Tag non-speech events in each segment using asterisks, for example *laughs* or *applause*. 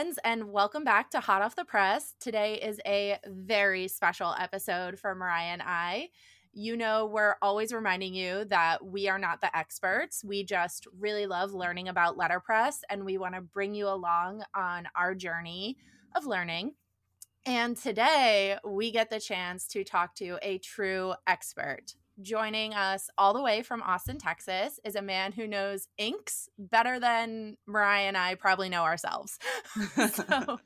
Friends, and welcome back to Hot Off the Press. Today is a very special episode for Mariah and I. You know, we're always reminding you that we are not the experts. We just really love learning about letterpress, and we want to bring you along on our journey of learning. And today, we get the chance to talk to a true expert joining us all the way from Austin, Texas, is a man who knows inks better than Mariah and I probably know ourselves. *laughs* so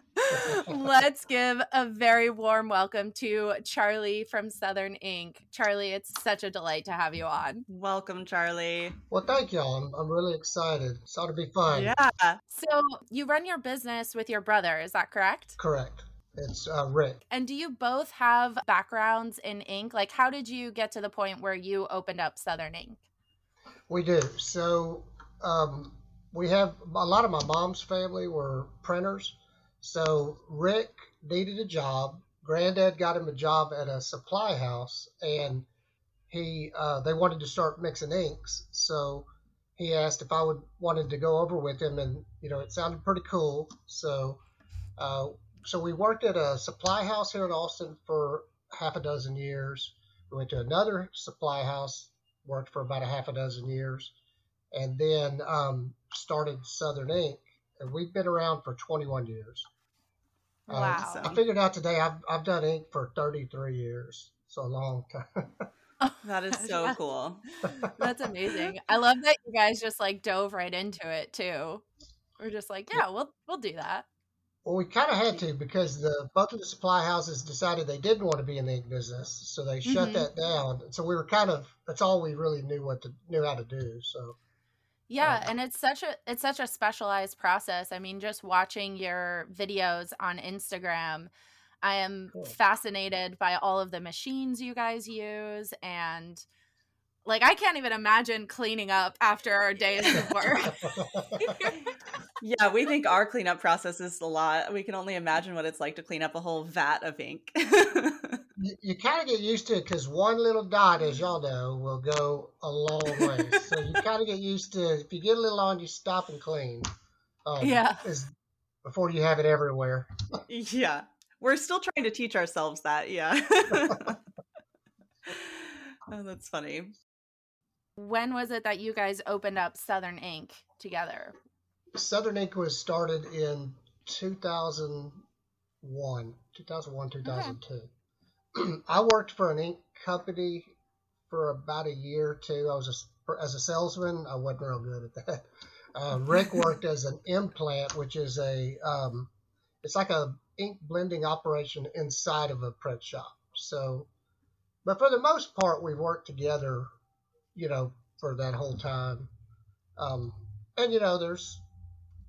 let's give a very warm welcome to Charley from Southern Ink. Charley, it's such a delight to have you on. Welcome, Charley. Well, thank y'all. I'm, I'm really excited. It's ought to be fun. Yeah. So you run your business with your brother, is that correct? Correct. It's uh, Rick. And do you both have backgrounds in ink? Like, how did you get to the point where you opened up Southern Ink? We do. So, um, we have a lot of my mom's family were printers. So, Rick needed a job. Granddad got him a job at a supply house, and he uh, they wanted to start mixing inks. So, he asked if I would wanted to go over with him, and you know, it sounded pretty cool. So, uh, so we worked at a supply house here in Austin for half a dozen years. We went to another supply house, worked for about a half a dozen years, and then um, started Southern Ink. And we've been around for 21 years. Uh, wow. Uh, I figured out today I've, I've done ink for 33 years. So a long time. *laughs* that is so cool. That's amazing. I love that you guys just like dove right into it too. We're just like, yeah, we'll we'll do that. Well, we kind of had to because the both of the supply houses decided they didn't want to be in the ink business, so they shut mm-hmm. that down. So we were kind of that's all we really knew what to knew how to do. So yeah, um, and it's such a it's such a specialized process. I mean, just watching your videos on Instagram, I am cool. fascinated by all of the machines you guys use and like I can't even imagine cleaning up after our *laughs* days of work. *laughs* *laughs* yeah, we think our cleanup process is a lot. We can only imagine what it's like to clean up a whole vat of ink. *laughs* you, you kind of get used to it because one little dot, as y'all know, will go a long way. so you kind of get used to if you get a little on, you stop and clean. Um, yeah. Before you have it everywhere. *laughs* yeah. We're still trying to teach ourselves that. Yeah. *laughs* oh, that's funny. When was it that you guys opened up Southern Ink together? Southern Ink was started in 2001, 2001, 2002. Okay. *clears throat* I worked for an ink company for about a year or two. I was a, as a salesman. I wasn't real good at that. *laughs* Uh, Rick worked as an implant, which is a um, it's like a ink blending operation inside of a print shop. So, but for the most part, we worked together you know, for that whole time. Um, and you know, there's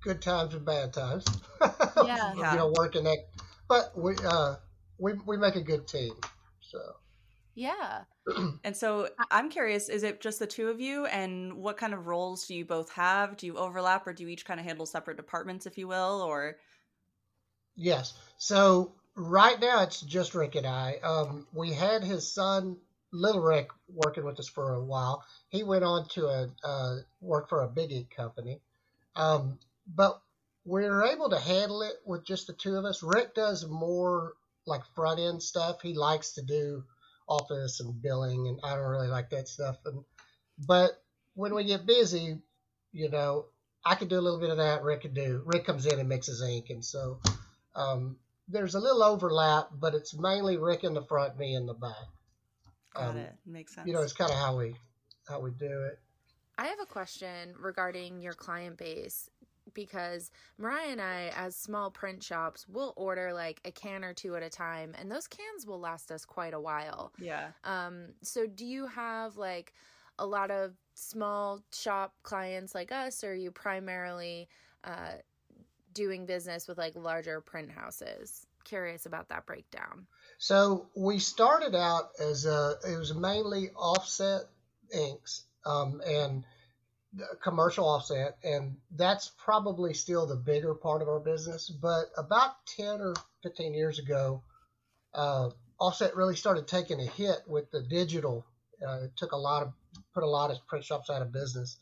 good times and bad times. Yeah, *laughs* you know, working that, but we uh, we we make a good team. So. Yeah. *clears throat* and so I'm curious, is it just the two of you and what kind of roles do you both have? Do you overlap or do you each kind of handle separate departments, if you will, or? Yes. So right now it's just Rick and I. Um, we had his son Little Rick working with us for a while. He went on to a uh, work for a big ink company, um, but we are able to handle it with just the two of us. Rick does more like front end stuff. He likes to do office and billing, and I don't really like that stuff. And but when we get busy, you know, I could do a little bit of that. Rick could do. Rick comes in and mixes ink, and so um, there's a little overlap, but it's mainly Rick in the front, me in the back. Got um, it. Makes sense. You know, it's kind of how we how we do it. I have a question regarding your client base. Because Mariah and I, as small print shops, will order like a can or two at a time, and those cans will last us quite a while. Yeah. Um, so do you have like a lot of small shop clients like us, or are you primarily uh, doing business with like larger print houses? Curious about that breakdown. So we started out as a, it was mainly offset inks um, and commercial offset, and that's probably still the bigger part of our business. But about 10 or 15 years ago, uh, offset really started taking a hit with the digital. Uh, it took a lot of, put a lot of print shops out of business.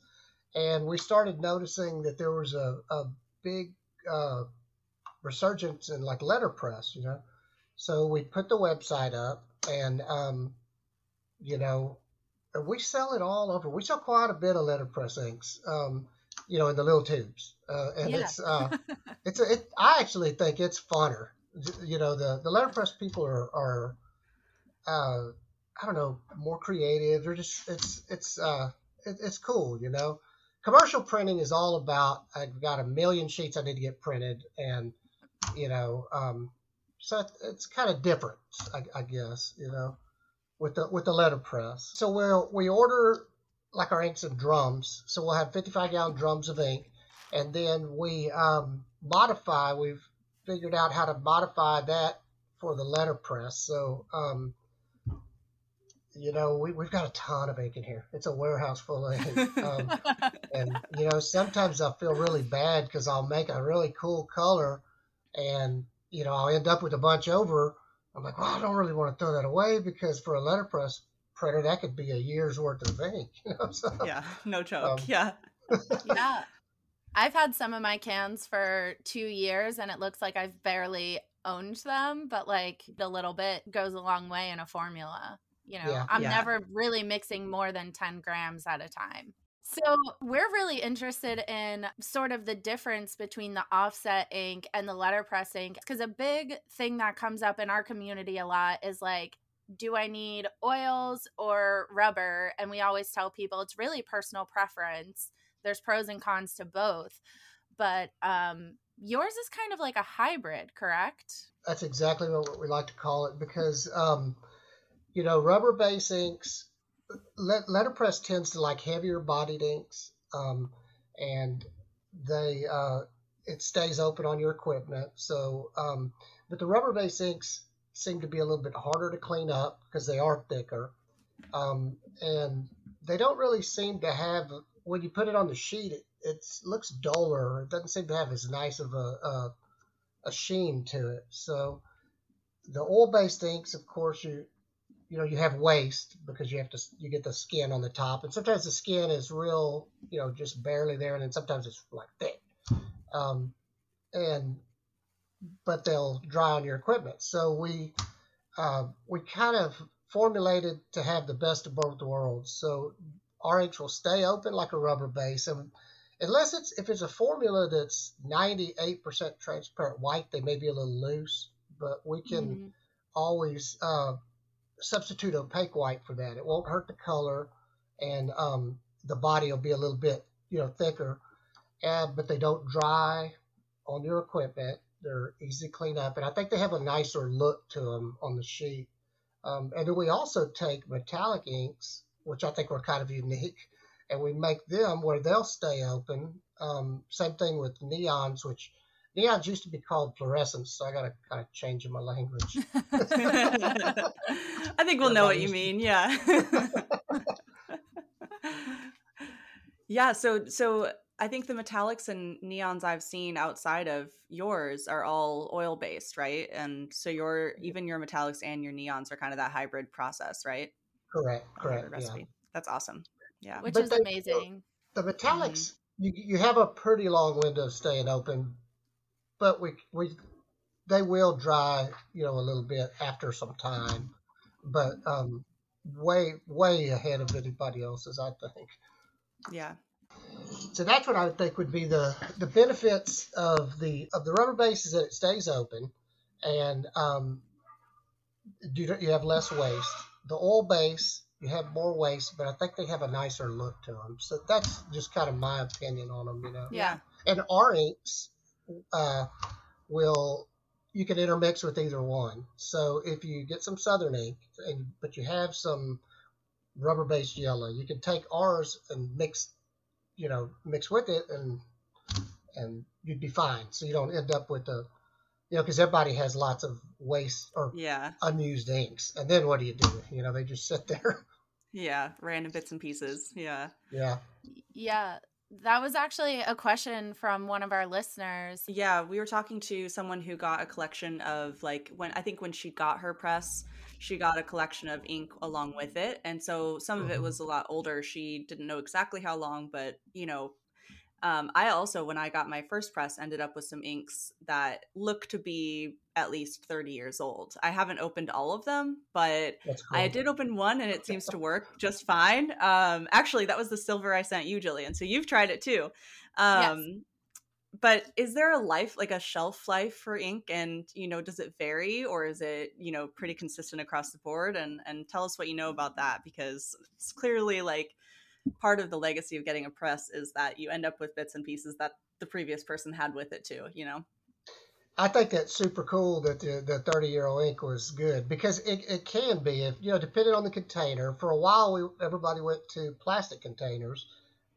And we started noticing that there was a, a big uh, resurgence in like letterpress, you know. So we put the website up, and um, you know, we sell it all over. We sell quite a bit of letterpress inks, um, you know, in the little tubes, uh, and Yeah. it's uh, *laughs* it's a, it, I actually think it's funner. You know, the the letterpress people are are uh, I don't know more creative. They're just it's it's uh, it, it's cool. You know, commercial printing is all about I've got a million sheets I need to get printed, and you know, um, so it, it's kind of different, I, I guess. You know, with the with the letterpress. So we'll we order like our inks and drums. So we'll have 55 gallon drums of ink, and then we um, modify. We've figured out how to modify that for the letterpress. So um, you know, we, we've got a ton of ink in here. It's a warehouse full of ink. Um, *laughs* and, you know, sometimes I feel really bad because I'll make a really cool color and, you know, I'll end up with a bunch over. I'm like, well, I don't really want to throw that away because for a letterpress printer, that could be a year's worth of ink. *laughs* You know, so, Yeah. No joke. Um, yeah. *laughs* yeah. I've had some of my cans for two years and it looks like I've barely owned them, but like the little bit goes a long way in a formula. You know, Yeah. I'm Yeah. never really mixing more than 10 grams at a time. So, we're really interested in sort of the difference between the offset ink and the letterpress ink because a big thing that comes up in our community a lot is like, do I need oils or rubber? And we always tell people it's really personal preference. There's pros and cons to both. But um, yours is kind of like a hybrid, correct? that's exactly what we like to call it because, um, you know, rubber base inks, letterpress tends to like heavier bodied inks, um, and they uh, it stays open on your equipment. So, um, but the rubber base inks seem to be a little bit harder to clean up because they are thicker, um, and they don't really seem to have when you put it on the sheet. It it looks duller. It doesn't seem to have as nice of a, a a sheen to it. So the oil-based inks, of course, you you know you have waste because you have to you get the skin on the top, and sometimes the skin is real, you know, just barely there, and then sometimes it's like thick, um, and but they'll dry on your equipment. So we uh, we kind of formulated to have the best of both worlds. So our inks will stay open like a rubber base, and unless it's if it's a formula that's 98% transparent white, they may be a little loose, but we can Mhm. always uh, substitute opaque white for that. It won't hurt the color, and um, the body will be a little bit you know thicker, and but they don't dry on your equipment. They're easy to clean up, and I think they have a nicer look to them on the sheet. Um, and then we also take metallic inks, which I think are kind of unique, and we make them where they'll stay open. Um, same thing with neons, which neons used to be called fluorescents, so I got to kind of change my language. *laughs* *laughs* I think we'll Yeah, know what you used to- mean. Yeah. *laughs* yeah. So, so I think the metallics and neons I've seen outside of yours are all oil based, right? And so your even your metallics and your neons are kind of that hybrid process, right? correct, correct. Hybrid Yeah. recipe. That's awesome. Yeah. Which But is they- amazing. The mm-hmm. metallics, you you have a pretty long window of staying open, but we we they will dry, you know, a little bit after some time, but um, way way ahead of anybody else's, I think. Yeah. So that's what I would think would be the the benefits of the of the rubber base is that it stays open, and um, you you have less waste. The oil base you have more waste, but I think they have a nicer look to them. So that's just kind of my opinion on them, you know. Yeah. and our inks uh, will you can intermix with either one. So if you get some Southern ink, and but you have some rubber-based yellow, you can take ours and mix, you know, mix with it, and and you'd be fine. So you don't end up with the, you know, because everybody has lots of waste or Yeah. unused inks, and then what do you do? You know, they just sit there. Yeah. Random bits and pieces. Yeah. yeah. Yeah. That was actually a question from one of our listeners. Yeah, we were talking to someone who got a collection of like when I think when she got her press, she got a collection of ink along with it. And so some of it Mhm. was a lot older. She didn't know exactly how long, but you know, um, I also, when I got my first press, ended up with some inks that look to be at least 30 years old. I haven't opened all of them, but cool. I did open one and it *laughs* seems to work just fine. Um, actually, that was the silver I sent you, Jillian. So you've tried it too. Um, But is there a life, like a shelf life for ink? And, you know, does it vary or is it, you know, pretty consistent across the board? And, and tell us what you know about that because it's clearly like part of the legacy of getting a press is that you end up with bits and pieces that the previous person had with it too, you know? I think that's super cool that the, the 30 year old ink was good because it, it can be if you know depending on the container. For a while, we everybody went to plastic containers,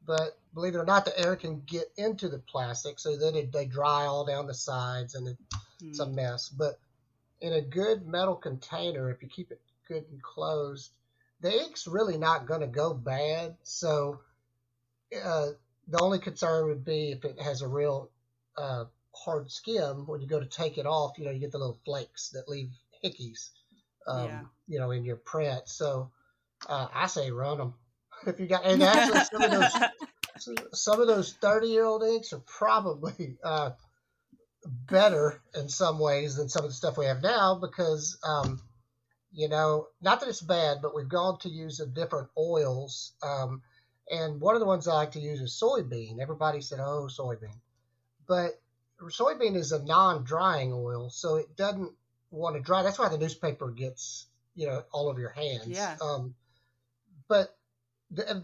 but believe it or not, the air can get into the plastic, so then it, they dry all down the sides and it, it's a Hmm. mess. But in a good metal container, if you keep it good and closed, the ink's really not going to go bad. So uh, the only concern would be if it has a real uh, hard skim. When you go to take it off, you know, you get the little flakes that leave hickeys, um, Yeah. you know, in your print. So uh, I say run them. *laughs* If you got, and actually some of those *laughs* some of those 30 year old inks are probably uh, better in some ways than some of the stuff we have now because um, you know not that it's bad but we've gone to use a different oils um, and one of the ones i like to use is soybean everybody said oh soybean but soybean is a non-drying oil so it doesn't want to dry that's why the newspaper gets you know all over your hands Yeah. um, but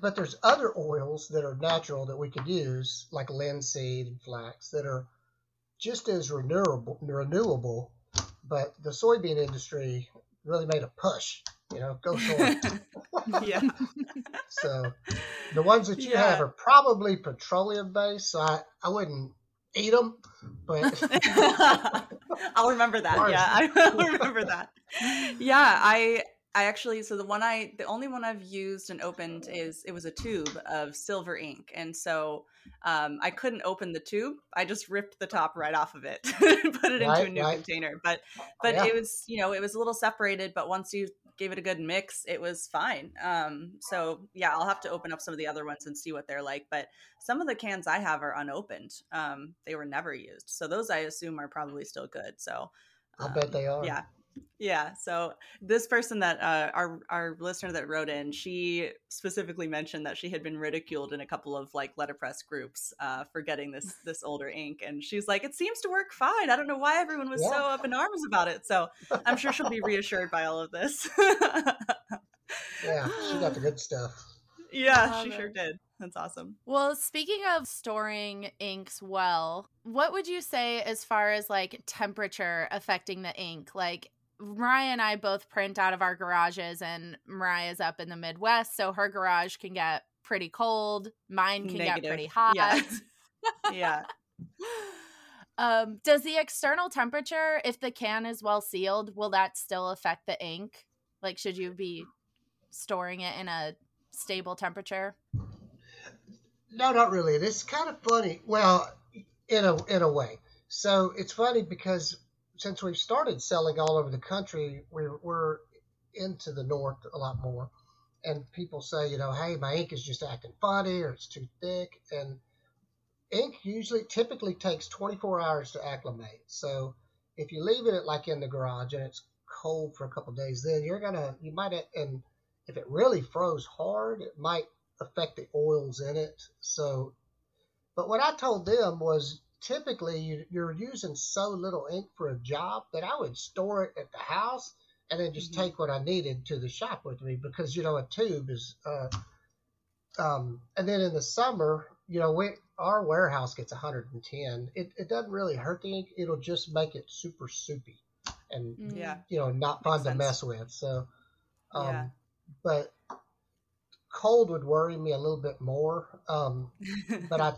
but there's other oils that are natural that we could use, like linseed and flax, that are just as renewable. Renewable, but the soybean industry really made a push. You know, go *laughs* soy. yeah. *laughs* so the ones that you Yeah. have are probably petroleum based. So I, I wouldn't eat them, but *laughs* I'll remember that. Ours. Yeah, I will remember that. Yeah, I I actually so the one I the only one I've used and opened is it was a tube of silver ink, and so um, I couldn't open the tube. I just ripped the top right off of it, *laughs* and put it into a new right. container. But but Yeah. it was you know it was a little separated, but once you gave it a good mix, it was fine. Um, so yeah, I'll have to open up some of the other ones and see what they're like. But some of the cans I have are unopened. Um, they were never used, so those I assume are probably still good. So I bet they are. Um, yeah. Yeah. So this person that uh, our our listener that wrote in, she specifically mentioned that she had been ridiculed in a couple of like letterpress groups uh, for getting *laughs* this this older ink, and she's like, "It seems to work fine. I don't know why everyone was so up in arms about it." So I'm sure she'll be reassured by all of this. *laughs* Yeah, she got the good stuff. *laughs* yeah, she it. sure did. That's awesome. Well, speaking of storing inks well, what would you say as far as like temperature affecting the ink? Like Mariah and I both print out of our garages, and Mariah's up in the Midwest, so her garage can get pretty cold. Mine can get pretty hot. *laughs* Yeah. Yeah. *laughs* um, does the external temperature, if the can is well sealed, will that still affect the ink? Like, should you be storing it in a stable temperature? No, not really. It's kind of funny. Well, in a in a way. So it's funny because since we've started selling all over the country, we're we're into the north a lot more, and people say, you know, hey, my ink is just acting funny or it's too thick, and ink usually typically takes 24 hours to acclimate. So if you leave it like in the garage and it's cold for a couple days, then you're gonna you might and if it really froze hard, it might affect the oils in it. So, but what I told them was typically you, you're using so little ink for a job that I would store it at the house and then just Mhm. take what I needed to the shop with me because you know a tube is. Uh, um, and then in the summer, you know, we our warehouse gets 110. It it doesn't really hurt the ink. It'll just make it super soupy, and Mm. Yeah. you know not fun Makes to sense. mess with. So, um, Yeah. but cold would worry me a little bit more. Um, *laughs* but I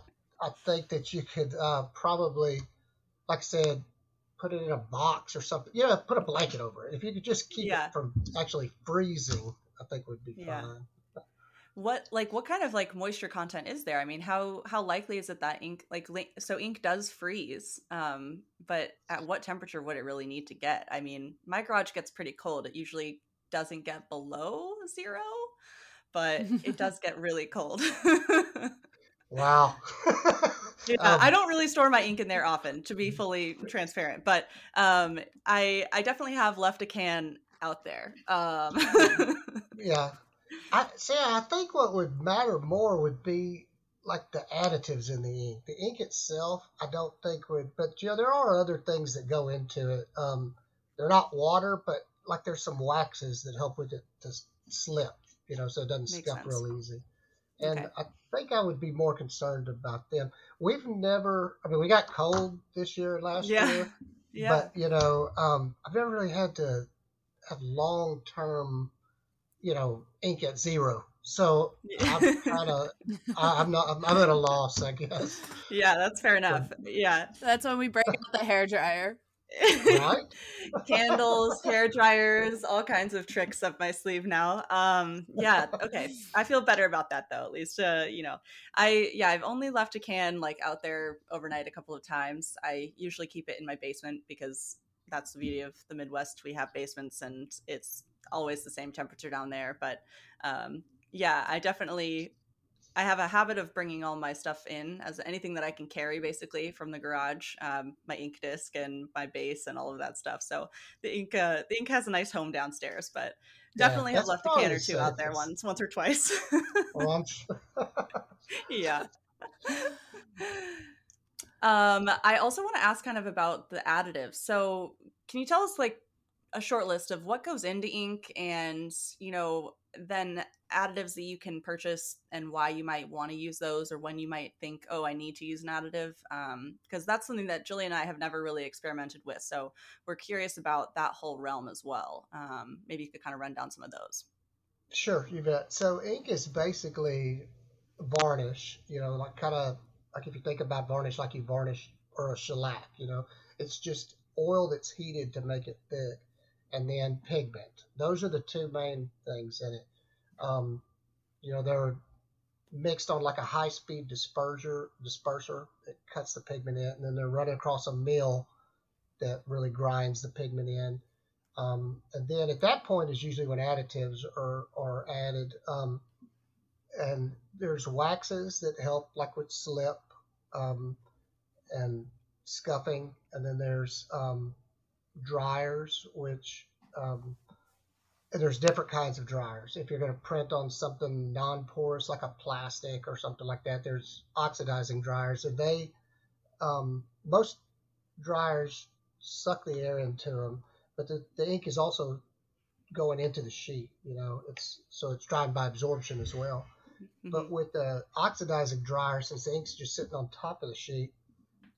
I think that you could uh, probably, like I said, put it in a box or something. Yeah, put a blanket over it. If you could just keep Yeah. it from actually freezing, I think would be Yeah. fine. what like what kind of like moisture content is there i mean how how likely is it that ink like so ink does freeze um but at what temperature would it really need to get i mean my garage gets pretty cold it usually doesn't get below zero but it does *laughs* get really cold *laughs* Wow. *laughs* yeah Um, i don't really store my ink in there often to be fully transparent but um i i definitely have left a can out there um *laughs* Yeah. I see. I think what would matter more would be like the additives in the ink. The ink itself, I don't think would, but you know, there are other things that go into it. Um, they're not water, but like there's some waxes that help with it to slip, you know, so it doesn't Makes scuff sense. real easy. And Okay. I think I would be more concerned about them. We've never, I mean, we got cold this year, last Yeah. year, *laughs* yeah but you know, um, I've never really had to have long term, you know, ink at zero. So I'm kind of, I'm not, I'm, I'm at a loss, I guess. *laughs* yeah that's fair enough yeah That's when we break out the hair dryer. *laughs* Candles hair dryers all kinds of tricks up my sleeve now. Um yeah okay. I feel better about that though at least uh you know i yeah i've only left a can like out there overnight a couple of times. I usually keep it in my basement because that's the beauty of the midwest. We have basements and it's always the same temperature down there but um yeah i definitely I have a habit of bringing all my stuff in as anything that I can carry, basically from the garage, um, my ink disc and my base and all of that stuff. So the ink, uh, the ink has a nice home downstairs, but Yeah, definitely have left a can or two out there once, once or twice. Well, *laughs* yeah. *laughs* Um, I also want to ask kind of about the additives. So, can you tell us like a short list of what goes into ink and, you know, then additives that you can purchase and why you might want to use those or when you might think, oh, I need to use an additive? Um, because that's something that Julie and I have never really experimented with. So, we're curious about that whole realm as well. Um, maybe you could kind of run down some of those. Sure, you bet. So ink is basically varnish, you know, like kind of like if you think about varnish, like you varnish or a shellac, you know, it's just oil that's heated to make it thick, and then pigment. Those are the two main things in it. Um, you know, they're mixed on like a high-speed disperser, disperser that cuts the pigment in, and then they're running across a mill that really grinds the pigment in. Um, and then at that point is usually when additives are, are added. Um, and there's waxes that help, like with slip um, and scuffing. And then there's um, dryers, which um, there's different kinds of dryers. If you're going to print on something non-porous like a plastic or something like that, there's oxidizing dryers, and they um, most dryers suck the air into them, but the, the ink is also going into the sheet. You know, it's so it's drying by absorption as well. But with the oxidizing dryer, since the ink's just sitting on top of the sheet,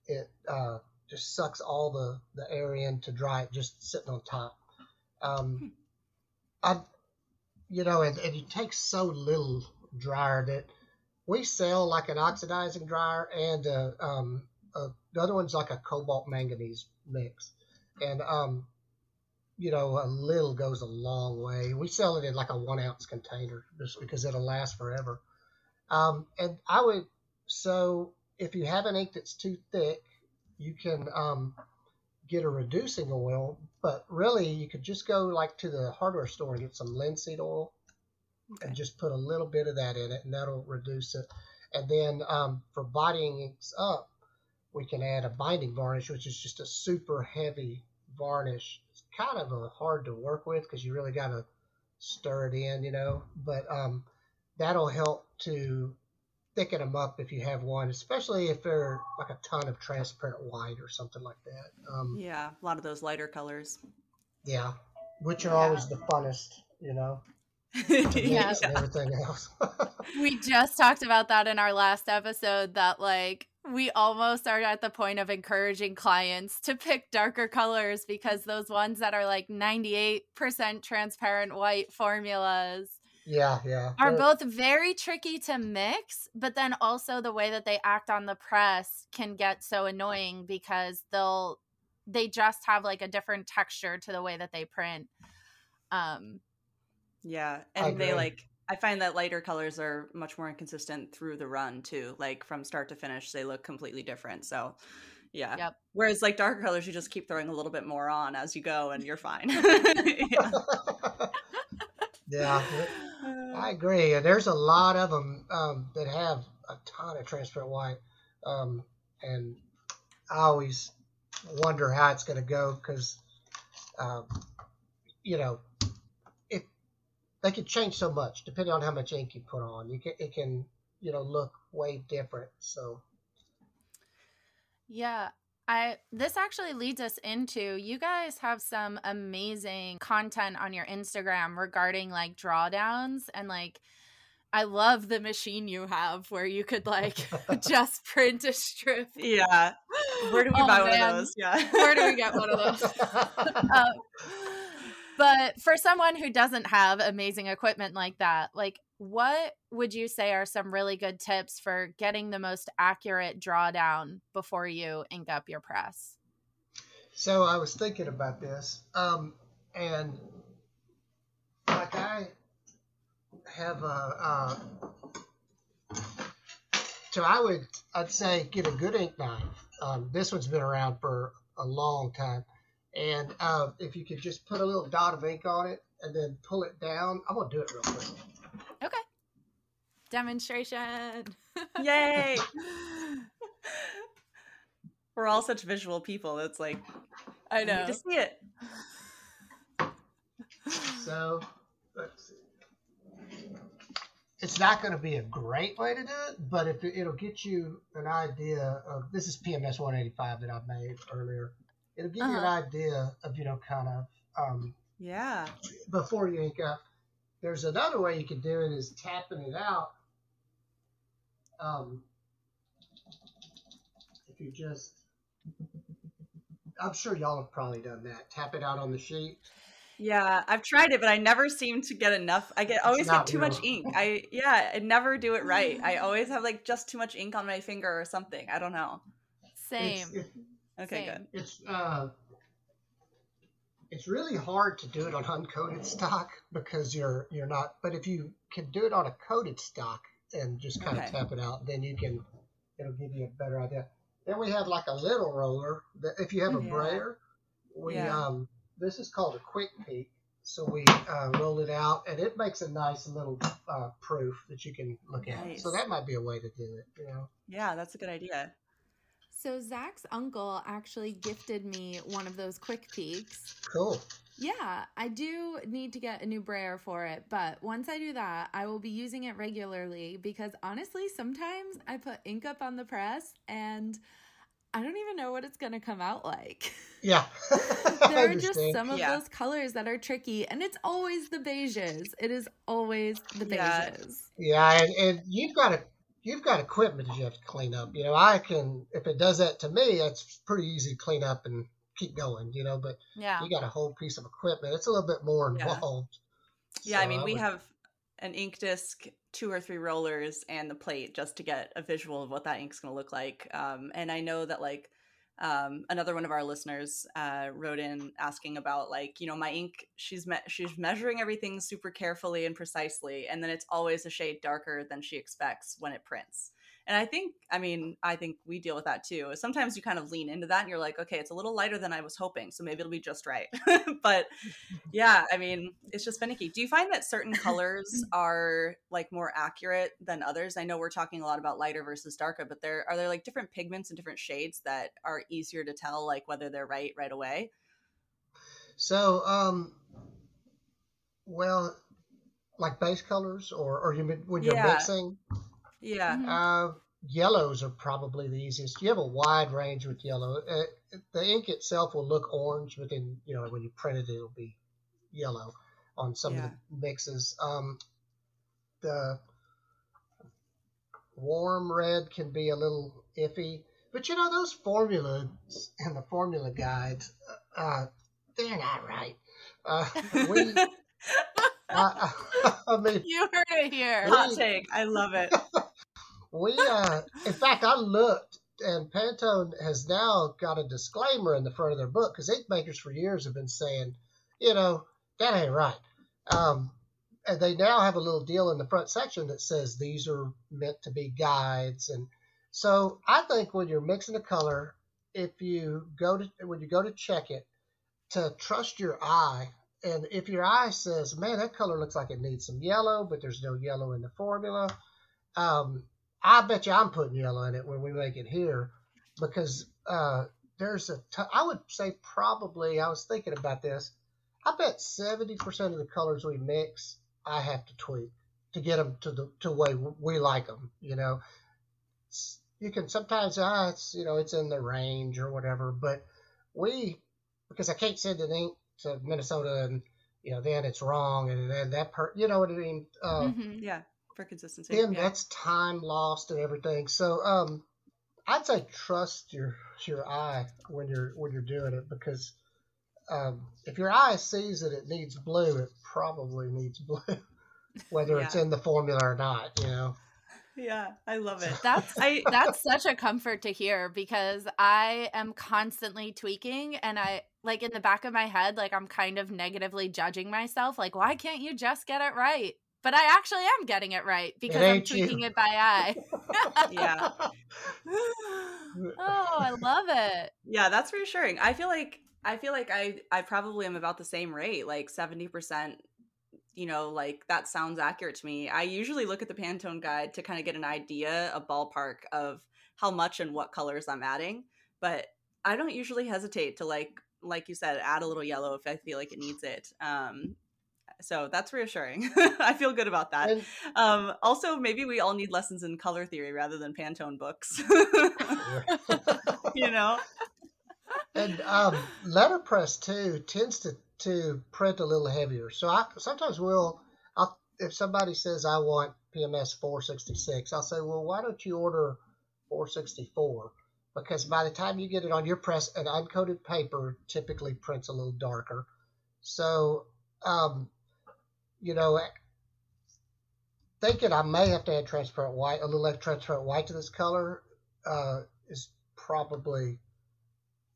it uh, just sucks all the, the air in to dry it just sitting on top. Um, You know, and, and it takes so little dryer that we sell like an oxidizing dryer and a, um, a, the other one's like a cobalt manganese mix. And, um, you know, a little goes a long way. We sell it in like a one ounce container just because it'll last forever. Um, and I would, so if you have an ink that's too thick, you can um, get a reducing oil, but really you could just go like to the hardware store and get some linseed oil Okay. and just put a little bit of that in it and that'll reduce it. And then um, for bodying up, we can add a binding varnish, which is just a super heavy varnish. It's kind of a hard to work with because you really got to stir it in, you know. But um, that'll help to thicken them up if you have one, especially if they're like a ton of transparent white or something like that. Um, Yeah, a lot of those lighter colors. yeah, which are Yeah. always the funnest, you know. *laughs* Yeah. and everything else. *laughs* we just talked about that in our last episode that like we almost are at the point of encouraging clients to pick darker colors because those ones that are like 98% transparent white formulas yeah, yeah. are They're- both very tricky to mix, but then also the way that they act on the press can get so annoying because they'll they just have like a different texture to the way that they print. Um Yeah, and they like I find that lighter colors are much more inconsistent through the run too. Like from start to finish, they look completely different. So, yeah. Yep. Whereas like darker colors, you just keep throwing a little bit more on as you go, and you're fine. *laughs* *laughs* yeah. yeah, I agree. There's a lot of them um, that have a ton of transparent white, um, and I always wonder how it's going to go because, um, you know, it they can change so much depending on how much ink you put on. You can it can you know look way different. So Yeah. I this actually leads us into you guys have some amazing content on your Instagram regarding like drawdowns and like I love the machine you have where you could like *laughs* *laughs* just print a strip. yeah. Where do we Oh, buy one of those? Yeah. Where do we get one of those? Um, *laughs* but for someone who doesn't have amazing equipment like that, like what would you say are some really good tips for getting the most accurate drawdown before you ink up your press? So I was thinking about this, um, and like I have a, uh, so I would I'd say get a good ink knife. Um, this one's been around for a long time, and uh, if you could just put a little dot of ink on it and then pull it down, I'm gonna do it real quick. Okay. Demonstration. Yay. *laughs* We're all such visual people. It's like I I know. need to see it. So let's see. It's not going to be a great way to do it, but if it, it'll get you an idea of this is PMS 185 that I made earlier. It'll give you an Uh-huh. idea of you know kind of um, Yeah. before you ink up. There's another way you can do it is tapping it out. Um, if you just, I'm sure y'all have probably done that. Tap it out on the sheet. Yeah, I've tried it, but I never seem to get enough. I get always get too much ink. *laughs* I yeah, I never do it right. I always have like just too much ink on my finger or something. I don't know. Same. It's, it- Okay, Same. good. it's uh it's really hard to do it on uncoated stock because you're you're not but if you can do it on a coated stock and just kind Okay. of tap it out then you can it'll give you a better idea then we have like a little roller that if you have a Yeah. brayer we Yeah. um this is called a Quick Peek so we uh, roll it out and it makes a nice little uh, proof that you can look at so that might be a way to do it you know Yeah, that's a good idea. So Zach's uncle actually gifted me one of those Quick Peeks. cool Yeah, I do need to get a new brayer for it, but once I do that, I will be using it regularly because honestly, sometimes I put ink up on the press and I don't even know what it's going to come out like. *laughs* yeah *laughs* there are just some of Yeah. those colors that are tricky, and it's always the beiges. It is always the beiges. Yeah, and, and you've got to you've got equipment that you have to clean up. You know, I can if it does that to me, that's pretty easy to clean up and keep going. You know, but Yeah. you got a whole piece of equipment. It's a little bit more involved. Yeah, I So mean, we would- have an ink disc, two or three rollers, and the plate just to get a visual of what that ink's going to look like. Um, and I know that like um, another one of our listeners uh, wrote in asking about like you know my ink. She's me- she's measuring everything super carefully and precisely, and then it's always a shade darker than she expects when it prints. And I think, I mean, I think we deal with that too. Sometimes you kind of lean into that and you're like, okay, it's a little lighter than I was hoping, so maybe it'll be just right. *laughs* but *laughs* yeah, I mean, it's just finicky. Do you find that certain colors *laughs* are like more accurate than others? I know we're talking a lot about lighter versus darker, but there are there like different pigments and different shades that are easier to tell like whether they're right right away? So, um, well, like base colors, or or you mi- when you're Yeah. mixing, Yeah. Mhm. uh, yellows are probably the easiest. You have a wide range with yellow. Uh, the ink itself will look orange, but then you know when you print it, it'll be yellow. on some Yeah. of the mixes. Um, the warm red can be a little iffy, but you know those formulas and the formula guides, uh, they're not right. Uh, we, *laughs* I, *laughs* I mean, You heard it here. Hot take. I love it. We, uh, in fact, I looked, and Pantone has now got a disclaimer in the front of their book because ink makers for years have been saying, you know, that ain't right. Um, and they now have a little deal in the front section that says these are meant to be guides, and so I think when you're mixing a color, if you go to when you go to check it, to trust your eye. And if your eye says, "Man, that color looks like it needs some yellow," but there's no yellow in the formula, um, I bet you I'm putting yellow in it when we make it here, because uh, there's a. T- I would say probably. I was thinking about this. I bet seventy percent of the colors we mix, I have to tweak to get them to the to way we like them. You know, you can sometimes ah, it's you know it's in the range or whatever, but we because I can't send an ink to Minnesota and you know then it's wrong and then that per you know what I mean. Uh, Mhm. Yeah, for consistency. then yeah. that's time lost and everything. So um, I'd say trust your your eye when you're when you're doing it because um, if your eye sees that it needs blue, it probably needs blue, *laughs* whether it's in the formula or not. You know. yeah, I love it. *laughs* That's I that's such a comfort to hear because I am constantly tweaking and I like in the back of my head like I'm kind of negatively judging myself like why can't you just get it right? But I actually am getting it right because I'm ain't you. tweaking it by eye. Yeah. *laughs* oh, I love it. yeah, that's reassuring. I feel like I feel like I I probably am about the same rate, like 70%, you know, like that sounds accurate to me. I usually look at the Pantone guide to kind of get an idea, a ballpark of how much and what colors I'm adding, but I don't usually hesitate to like like you said, add a little yellow if I feel like it needs it. Um so that's reassuring. *laughs* I feel good about that. And- Um, also, maybe we all need lessons in color theory rather than Pantone books. *laughs* you know? And um, letterpress too tends to, to print a little heavier. So I sometimes will, I'll, if somebody says I want PMS 466, I'll say, well, why don't you order 464? Because by the time you get it on your press, an uncoated paper typically prints a little darker. So, um, you know, thinking I may have to add transparent white, a little extra transparent white to this color uh, is probably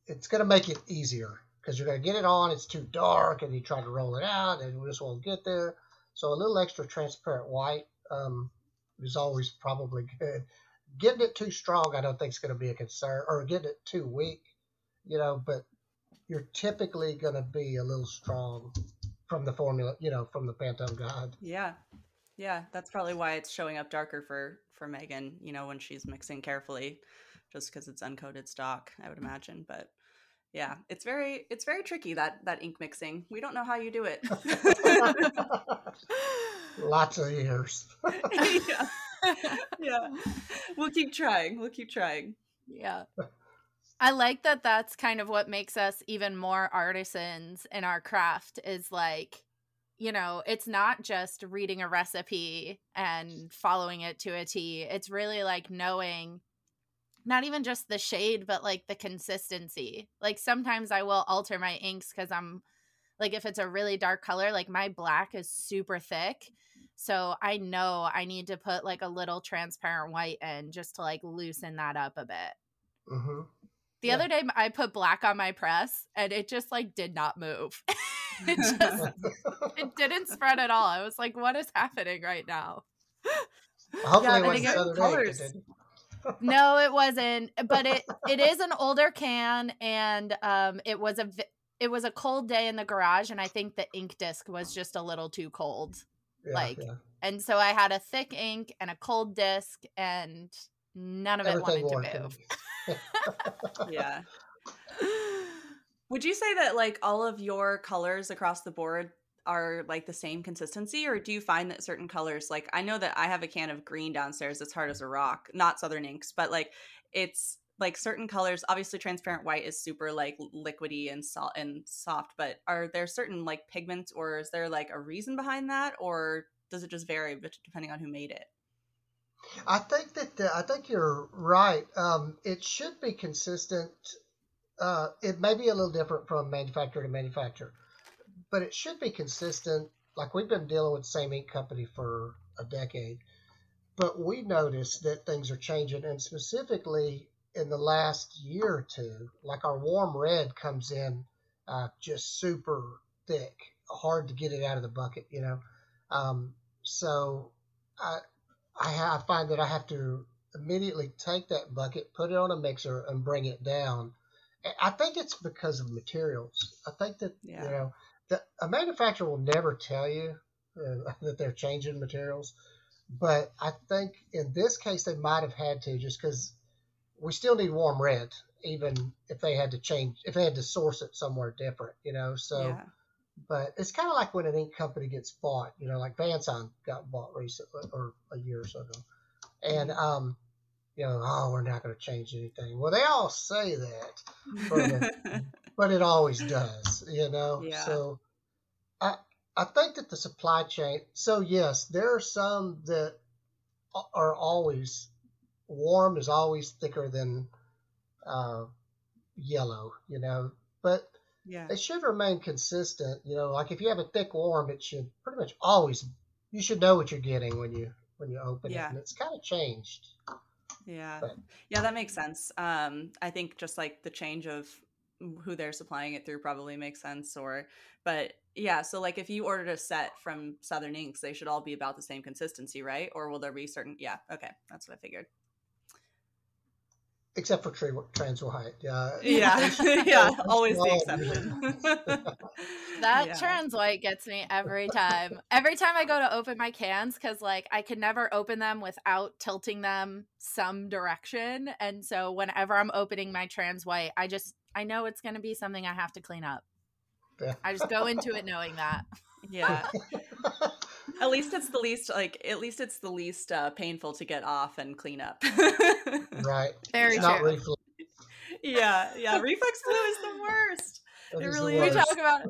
it's going to make it easier because you're going to get it on. It's too dark, and you try to roll it out, and we just won't get there. So a little extra transparent white um, is always probably good. Getting it too strong, I don't think is going to be a concern, or getting it too weak, you know. But you're typically going to be a little strong from the formula, you know, from the Pantone guide. Yeah. Yeah. That's probably why it's showing up darker for for Megan, you know, when she's mixing carefully, just because it's uncoated stock, I would imagine. But yeah, it's very it's very tricky that that ink mixing. We don't know how you do it. *laughs* Lots of years. *laughs* yeah. yeah. We'll keep trying. We'll keep trying. Yeah. *laughs* I like that that's kind of what makes us even more artisans in our craft is like, you know, it's not just reading a recipe and following it to a T. It's really like knowing not even just the shade, but like the consistency. Like sometimes I will alter my inks because I'm like, if it's a really dark color, like my black is super thick. So I know I need to put like a little transparent white in just to like loosen that up a bit. hmm The Yeah. other day I put black on my press and it just like did not move. *laughs* it just *laughs* it didn't spread at all. I was like, what is happening right now? Hopefully, Yeah, it I wasn't think it- colors. No, it wasn't. *laughs* But it it is an older can and um it was a it was a cold day in the garage and I think the ink disc was just a little too cold. Yeah, like, yeah. And so I had a thick ink and a cold disc and none of it wanted to move. Yeah. *laughs* Would you say that like all of your colors across the board are like the same consistency or do you find that certain colors like I know that I have a can of green downstairs that's hard as a rock, not southern inks, but like it's like certain colors obviously transparent white is super like liquidy and salt and soft but are there certain like pigments or is there like a reason behind that or does it just vary depending on who made it i think that the, i think you're right um, it should be consistent uh, it may be a little different from manufacturer to manufacturer but it should be consistent like we've been dealing with the same ink company for a decade but we noticed that things are changing and specifically in the last year or two, like our warm red comes in uh, just super thick, hard to get it out of the bucket, you know. Um, so I, I, I find that I have to immediately take that bucket, put it on a mixer, and bring it down. I think it's because of materials. I think that yeah. you know the, a manufacturer will never tell you uh, *laughs* that they're changing materials, but I think in this case they might have had to just because we still need warm red, even if they had to change, if they had to source it somewhere different, you know. So, yeah. But it's kind of like when an ink company gets bought, you know, like Van Son got bought recently or a year or so ago, and mm-hmm. um, you know, oh, we're not going to change anything. Well, they all say that, but, *laughs* but it always does, you know. Yeah. So, I I think that the supply chain. So yes, there are some that are always warm is always thicker than uh, yellow, you know, but yeah. it should remain consistent. You know, like if you have a thick warm, it should pretty much always you should know what you're getting when you when you open yeah. it, and it's kind of changed. Yeah, but, yeah, that makes sense. Um, I think just like the change of who they're supplying it through probably makes sense. Or, but yeah, so like if you ordered a set from Southern Inks, they should all be about the same consistency, right? Or will there be certain? Yeah, okay, that's what I figured except for trans white. Yeah. Yeah. *laughs* *laughs* yeah. Always the exception. *laughs* that yeah. trans white gets me every time. Every time I go to open my cans, because like I can never open them without tilting them some direction. And so whenever I'm opening my trans white, I just I know it's gonna be something I have to clean up. Yeah. I just go into it knowing that. Yeah at least it's the least like at least it's the least uh, painful to get off and clean up. right. Very it's true. Not reflex. Yeah, yeah. Reflex blue is the worst. It, it really we talk about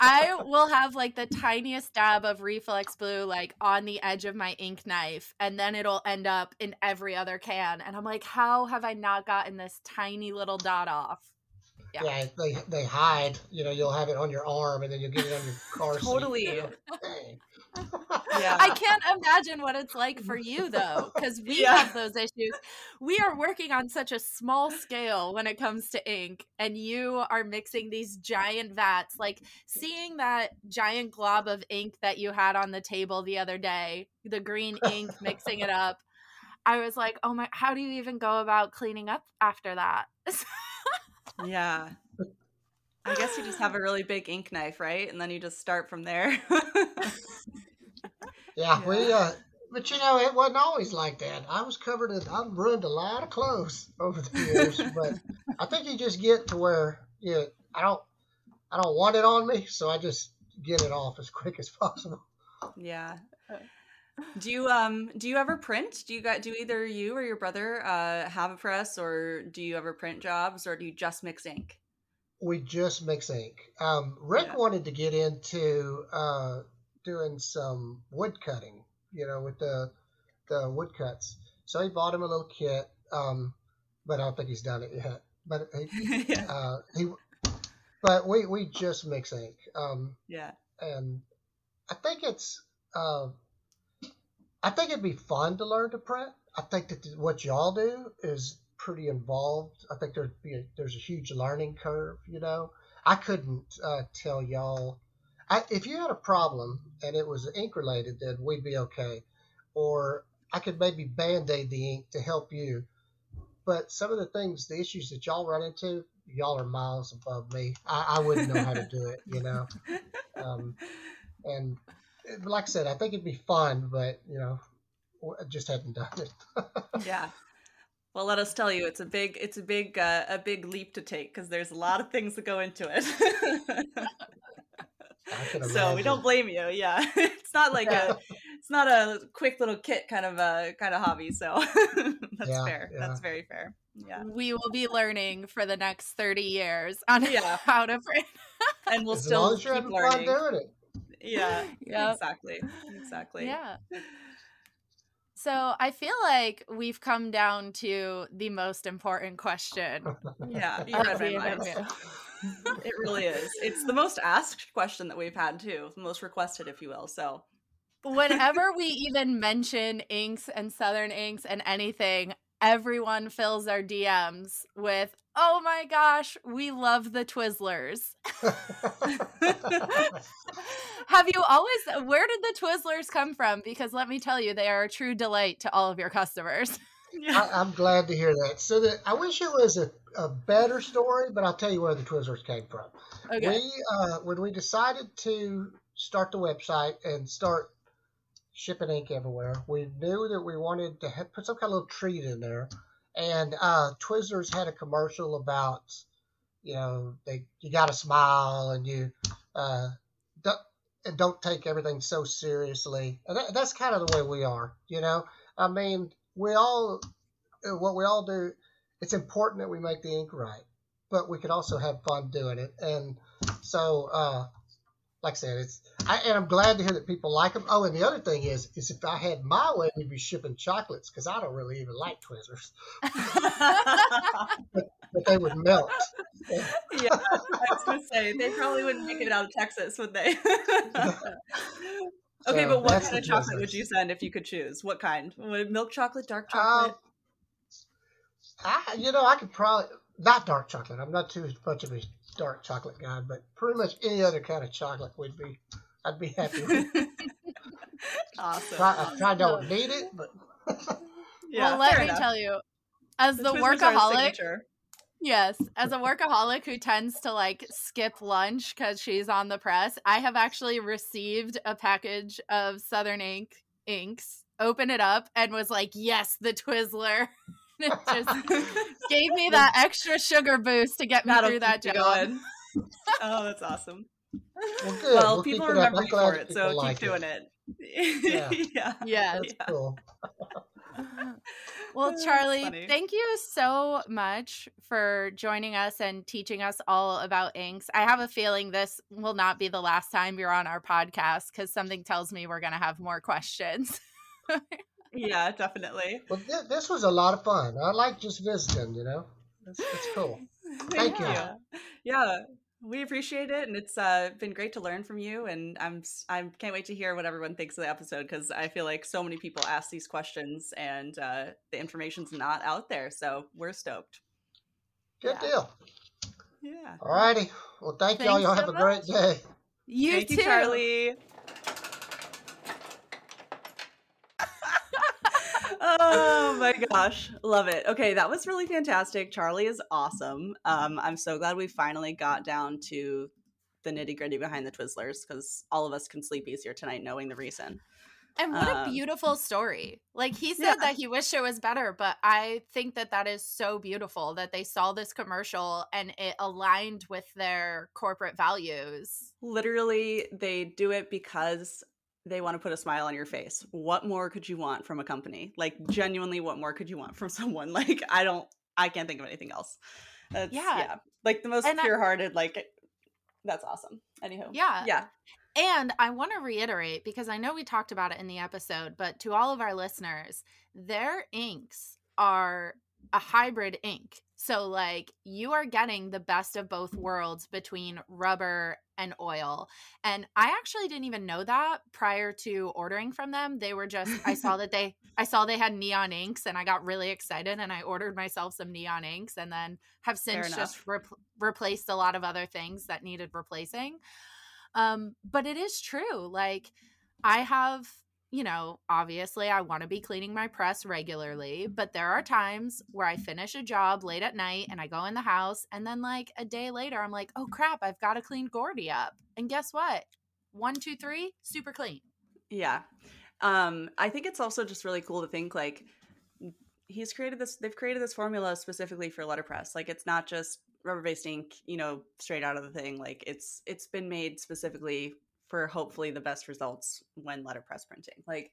I will have like the tiniest dab of reflex blue like on the edge of my ink knife and then it'll end up in every other can and I'm like how have I not gotten this tiny little dot off? Yeah. yeah. they they hide. You know, you'll have it on your arm, and then you'll get it on your car. totally. Seat, you know? Yeah. I can't imagine what it's like for you though, because we yeah. have those issues. We are working on such a small scale when it comes to ink, and you are mixing these giant vats. Like seeing that giant glob of ink that you had on the table the other day, the green ink, mixing it up. I was like, oh my, how do you even go about cleaning up after that? yeah. I guess you just have a really big ink knife, right? And then you just start from there. *laughs* yeah, yeah, we uh but you know, it wasn't always like that. I was covered in I've ruined a lot of clothes *laughs* over the years, but *laughs* I think you just get to where you know, I don't I don't want it on me, so I just get it off as quick as possible. Yeah. Do you um do you ever print? Do you got do either you or your brother uh have a press or do you ever print jobs or do you just mix ink? we just mix ink. Um, Rick yeah. wanted to get into uh, doing some wood cutting, you know, with the the wood cuts. So he bought him a little kit, um, but I don't think he's done it yet. But he, *laughs* yeah. uh, he but we we just mix ink. Um, yeah, and I think it's uh, I think it'd be fun to learn to print. I think that what y'all do is pretty involved. I think there'd be a, there's a huge learning curve. You know, I couldn't uh, tell y'all. I, if you had a problem and it was ink related, then we'd be okay. Or I could maybe band aid the ink to help you. But some of the things, the issues that y'all run into, y'all are miles above me. I, I wouldn't know how to do it, you know. *laughs* Um, and like I said, I think it'd be fun, but you know, I just hadn't done it. *laughs* yeah. Well, let us tell you, it's a big, it's a big, uh, a big leap to take because there's a lot of things that go into it. *laughs* so we don't blame you. Yeah, *laughs* it's not like a, it's not a quick little kit kind of a kind of hobby. So *laughs* that's yeah, fair. Yeah. That's very fair. yeah. we will be learning for the next 30 years on *laughs* yeah. how to print. and we'll as still long as you're keep having fun learning. doing it. Yeah, Yep. exactly. Exactly. Yeah. So I feel like we've come down to the most important question. Yeah, you of read my mind. It really is. It's the most asked question that we've had too, the most requested, if you will. So Whenever we even mention inks and Southern inks and anything, everyone fills their DMs with, "Oh my gosh, we love the Twizzlers." *laughs* Have you always? Where did the Twizzlers come from? Because let me tell you, they are a true delight to all of your customers. Yeah, I, I'm glad to hear that. So that I wish it was a, a better story, but I'll tell you where the Twizzlers came from. Okay. We uh, when we decided to start the website and start shipping ink everywhere, we knew that we wanted to have, put some kind of little treat in there. And uh, Twizzlers had a commercial about, you know, they you got to smile and you uh, don't, and don't take everything so seriously. And that, that's kind of the way we are, you know. I mean, we all uh, what we all do. It's important that we make the ink right, but we could also have fun doing it. And so, uh, like I said, it's I, and I'm glad to hear that people like them. Oh, and the other thing is, is if I had my way, we'd be shipping chocolates because I don't really even like Twizzlers, *laughs* *laughs* but they would melt. yeah. I was gonna say they probably wouldn't make it out of Texas, would they? *laughs* okay, So but what kind of the chocolate would you send if you could choose? What kind? Would milk chocolate, dark Um, chocolate? I, you know, I could probably not dark chocolate. I'm not too much of a dark chocolate guy, but pretty much any other kind of chocolate would be. I'd be happy with. *laughs* awesome. Try, I probably don't need it, but *laughs* *laughs* Yeah, well, let me enough. tell you, as the, Twizzlers are a workaholic, signature. Yes, as a workaholic who tends to like skip lunch because she's on the press, I have actually received a package of Southern Ink inks, opened it up, and was like, "Yes, the Twizzler." *laughs* it just *laughs* gave me that extra sugar boost to get me That'll through that keep job. going. oh, that's awesome. well, *laughs* good. Well, We'll people keep it up. remember you for it, so keep like doing it. it. Yeah. yeah. Yes. That's cool. *laughs* Well, Charley, thank you so much for joining us and teaching us all about inks. I have a feeling this will not be the last time you're on our podcast because something tells me we're going to have more questions. Yeah, definitely. Well, th- this was a lot of fun. I like just visiting. You know, it's, it's cool. *laughs* Thank you. Yeah. Yeah. We appreciate it, and it's uh, been great to learn from you. And I'm s- I can't wait to hear what everyone thinks of the episode because I feel like so many people ask these questions, and uh, the information's not out there. So we're stoked. Good Yeah. deal. Yeah. All righty. Well, thank y'all. Y'all so have a great day. You Thank too. you, Charley. Oh my gosh love it okay that was really fantastic charley is awesome um i'm so glad we finally got down to the nitty gritty behind the twizzlers because all of us can sleep easier tonight knowing the reason And what a Um, beautiful story. Like he said Yeah. that he wished it was better, but I think that that is so beautiful that they saw this commercial and it aligned with their corporate values. literally they do it because they want to put a smile on your face. What more could you want from a company? Like genuinely what more could you want from *laughs* someone? Like i don't i can't think of anything else. That's, Yeah. yeah. Like the most And pure-hearted like that's awesome. Anywho Yeah. yeah. And I want to reiterate because I know we talked about it in the episode, but to all of our listeners, their inks are a hybrid ink. So, like, you are getting the best of both worlds between rubber and oil. And I actually didn't even know that prior to ordering from them. They were just, I saw that they, I saw they had neon inks and I got really excited and I ordered myself some neon inks and then have since just rep- replaced a lot of other things that needed replacing. Um, but it is true. Like I have, you know, obviously I want to be cleaning my press regularly, but there are times where I finish a job late at night and I go in the house and then like a day later I'm like, oh crap, I've got to clean Gordy up. And guess what? One, two, three, super clean. yeah um i think it's also just really cool to think like he's created this they've created this formula specifically for letterpress like it's not just rubber based ink you know straight out of the thing like it's it's been made specifically for hopefully the best results when letterpress printing like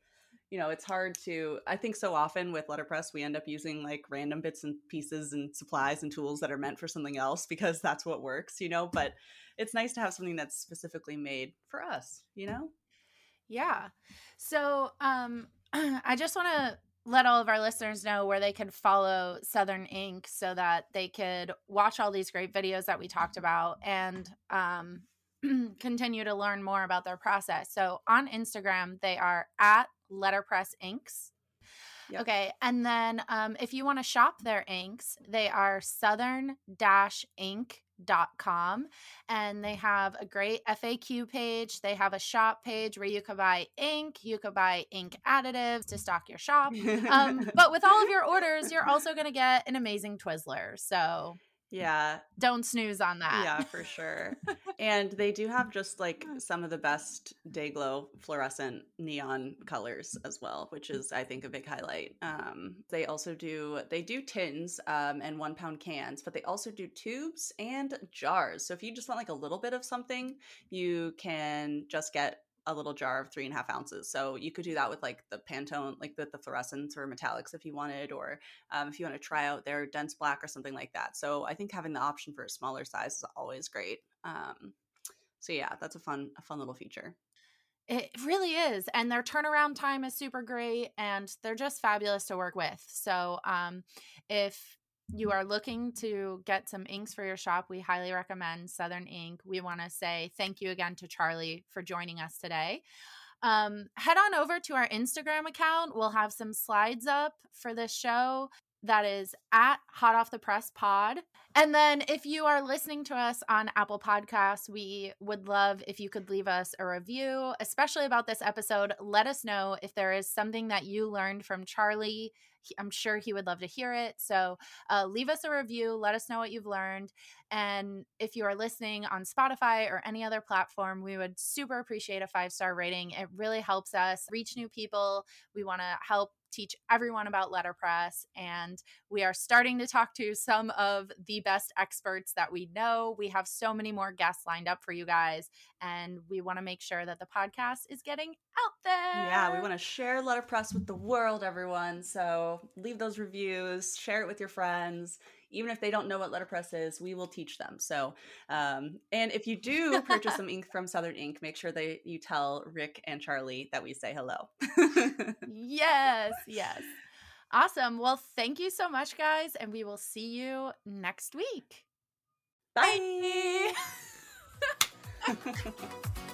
you know, it's hard to, I think so often with letterpress, we end up using like random bits and pieces and supplies and tools that are meant for something else because that's what works, you know, but it's nice to have something that's specifically made for us, you know? Yeah. So, um, *clears throat* I just want to let all of our listeners know where they can follow Southern Ink so that they could watch all these great videos that we talked about and um, *clears throat* continue to learn more about their process. So on Instagram, they are at Letterpress Inks. Yep. Okay. And then um, if you want to shop their inks, they are southern ink dot com and they have a great FAQ page. They have a shop page where you could buy ink, you could buy ink additives to stock your shop. Um, *laughs* but with all of your orders, you're also going to get an amazing Twizzler. So yeah. Don't snooze on that. Yeah, for sure. *laughs* and they do have just like some of the best Day-Glo fluorescent neon colors as well, which is I think a big highlight. Um, they also do they do tins um, and one pound cans, but they also do tubes and jars. So if you just want like a little bit of something, you can just get a little jar of three and a half ounces. So you could do that with like the Pantone, like with the fluorescents or metallics if you wanted, or um, if you want to try out their dense black or something like that. So I think having the option for a smaller size is always great. Um, so yeah, that's a fun, a fun little feature. It really is. And their turnaround time is super great and they're just fabulous to work with. So, um, if you are looking to get some inks for your shop, we highly recommend Southern Ink. We want to say thank you again to Charley for joining us today. Um, head on over to our Instagram account. We'll have some slides up for this show that is at hot off the press pod. And then if you are listening to us on apple podcasts we would love if you could leave us a review especially about this episode. Let us know if there is something that you learned from charley. I'm sure he would love to hear it. So uh, leave us a review let us know what you've learned. And if you are listening on spotify or any other platform we would super appreciate a five star rating. It really helps us reach new people. We want to help teach everyone about letterpress. And we are starting to talk to some of the best experts that we know. We have so many more guests lined up for you guys, and we want to make sure that the podcast is getting out there. Yeah, we want to share letterpress with the world, everyone. So leave those reviews, share it with your friends even if they don't know what letterpress is, we will teach them. So, um, and if you do purchase some ink from Southern Ink, make sure that you tell Rick and Charley that we say hello. *laughs* yes, yes. Awesome. Well, thank you so much, guys, and we will see you next week. Bye. Bye. *laughs*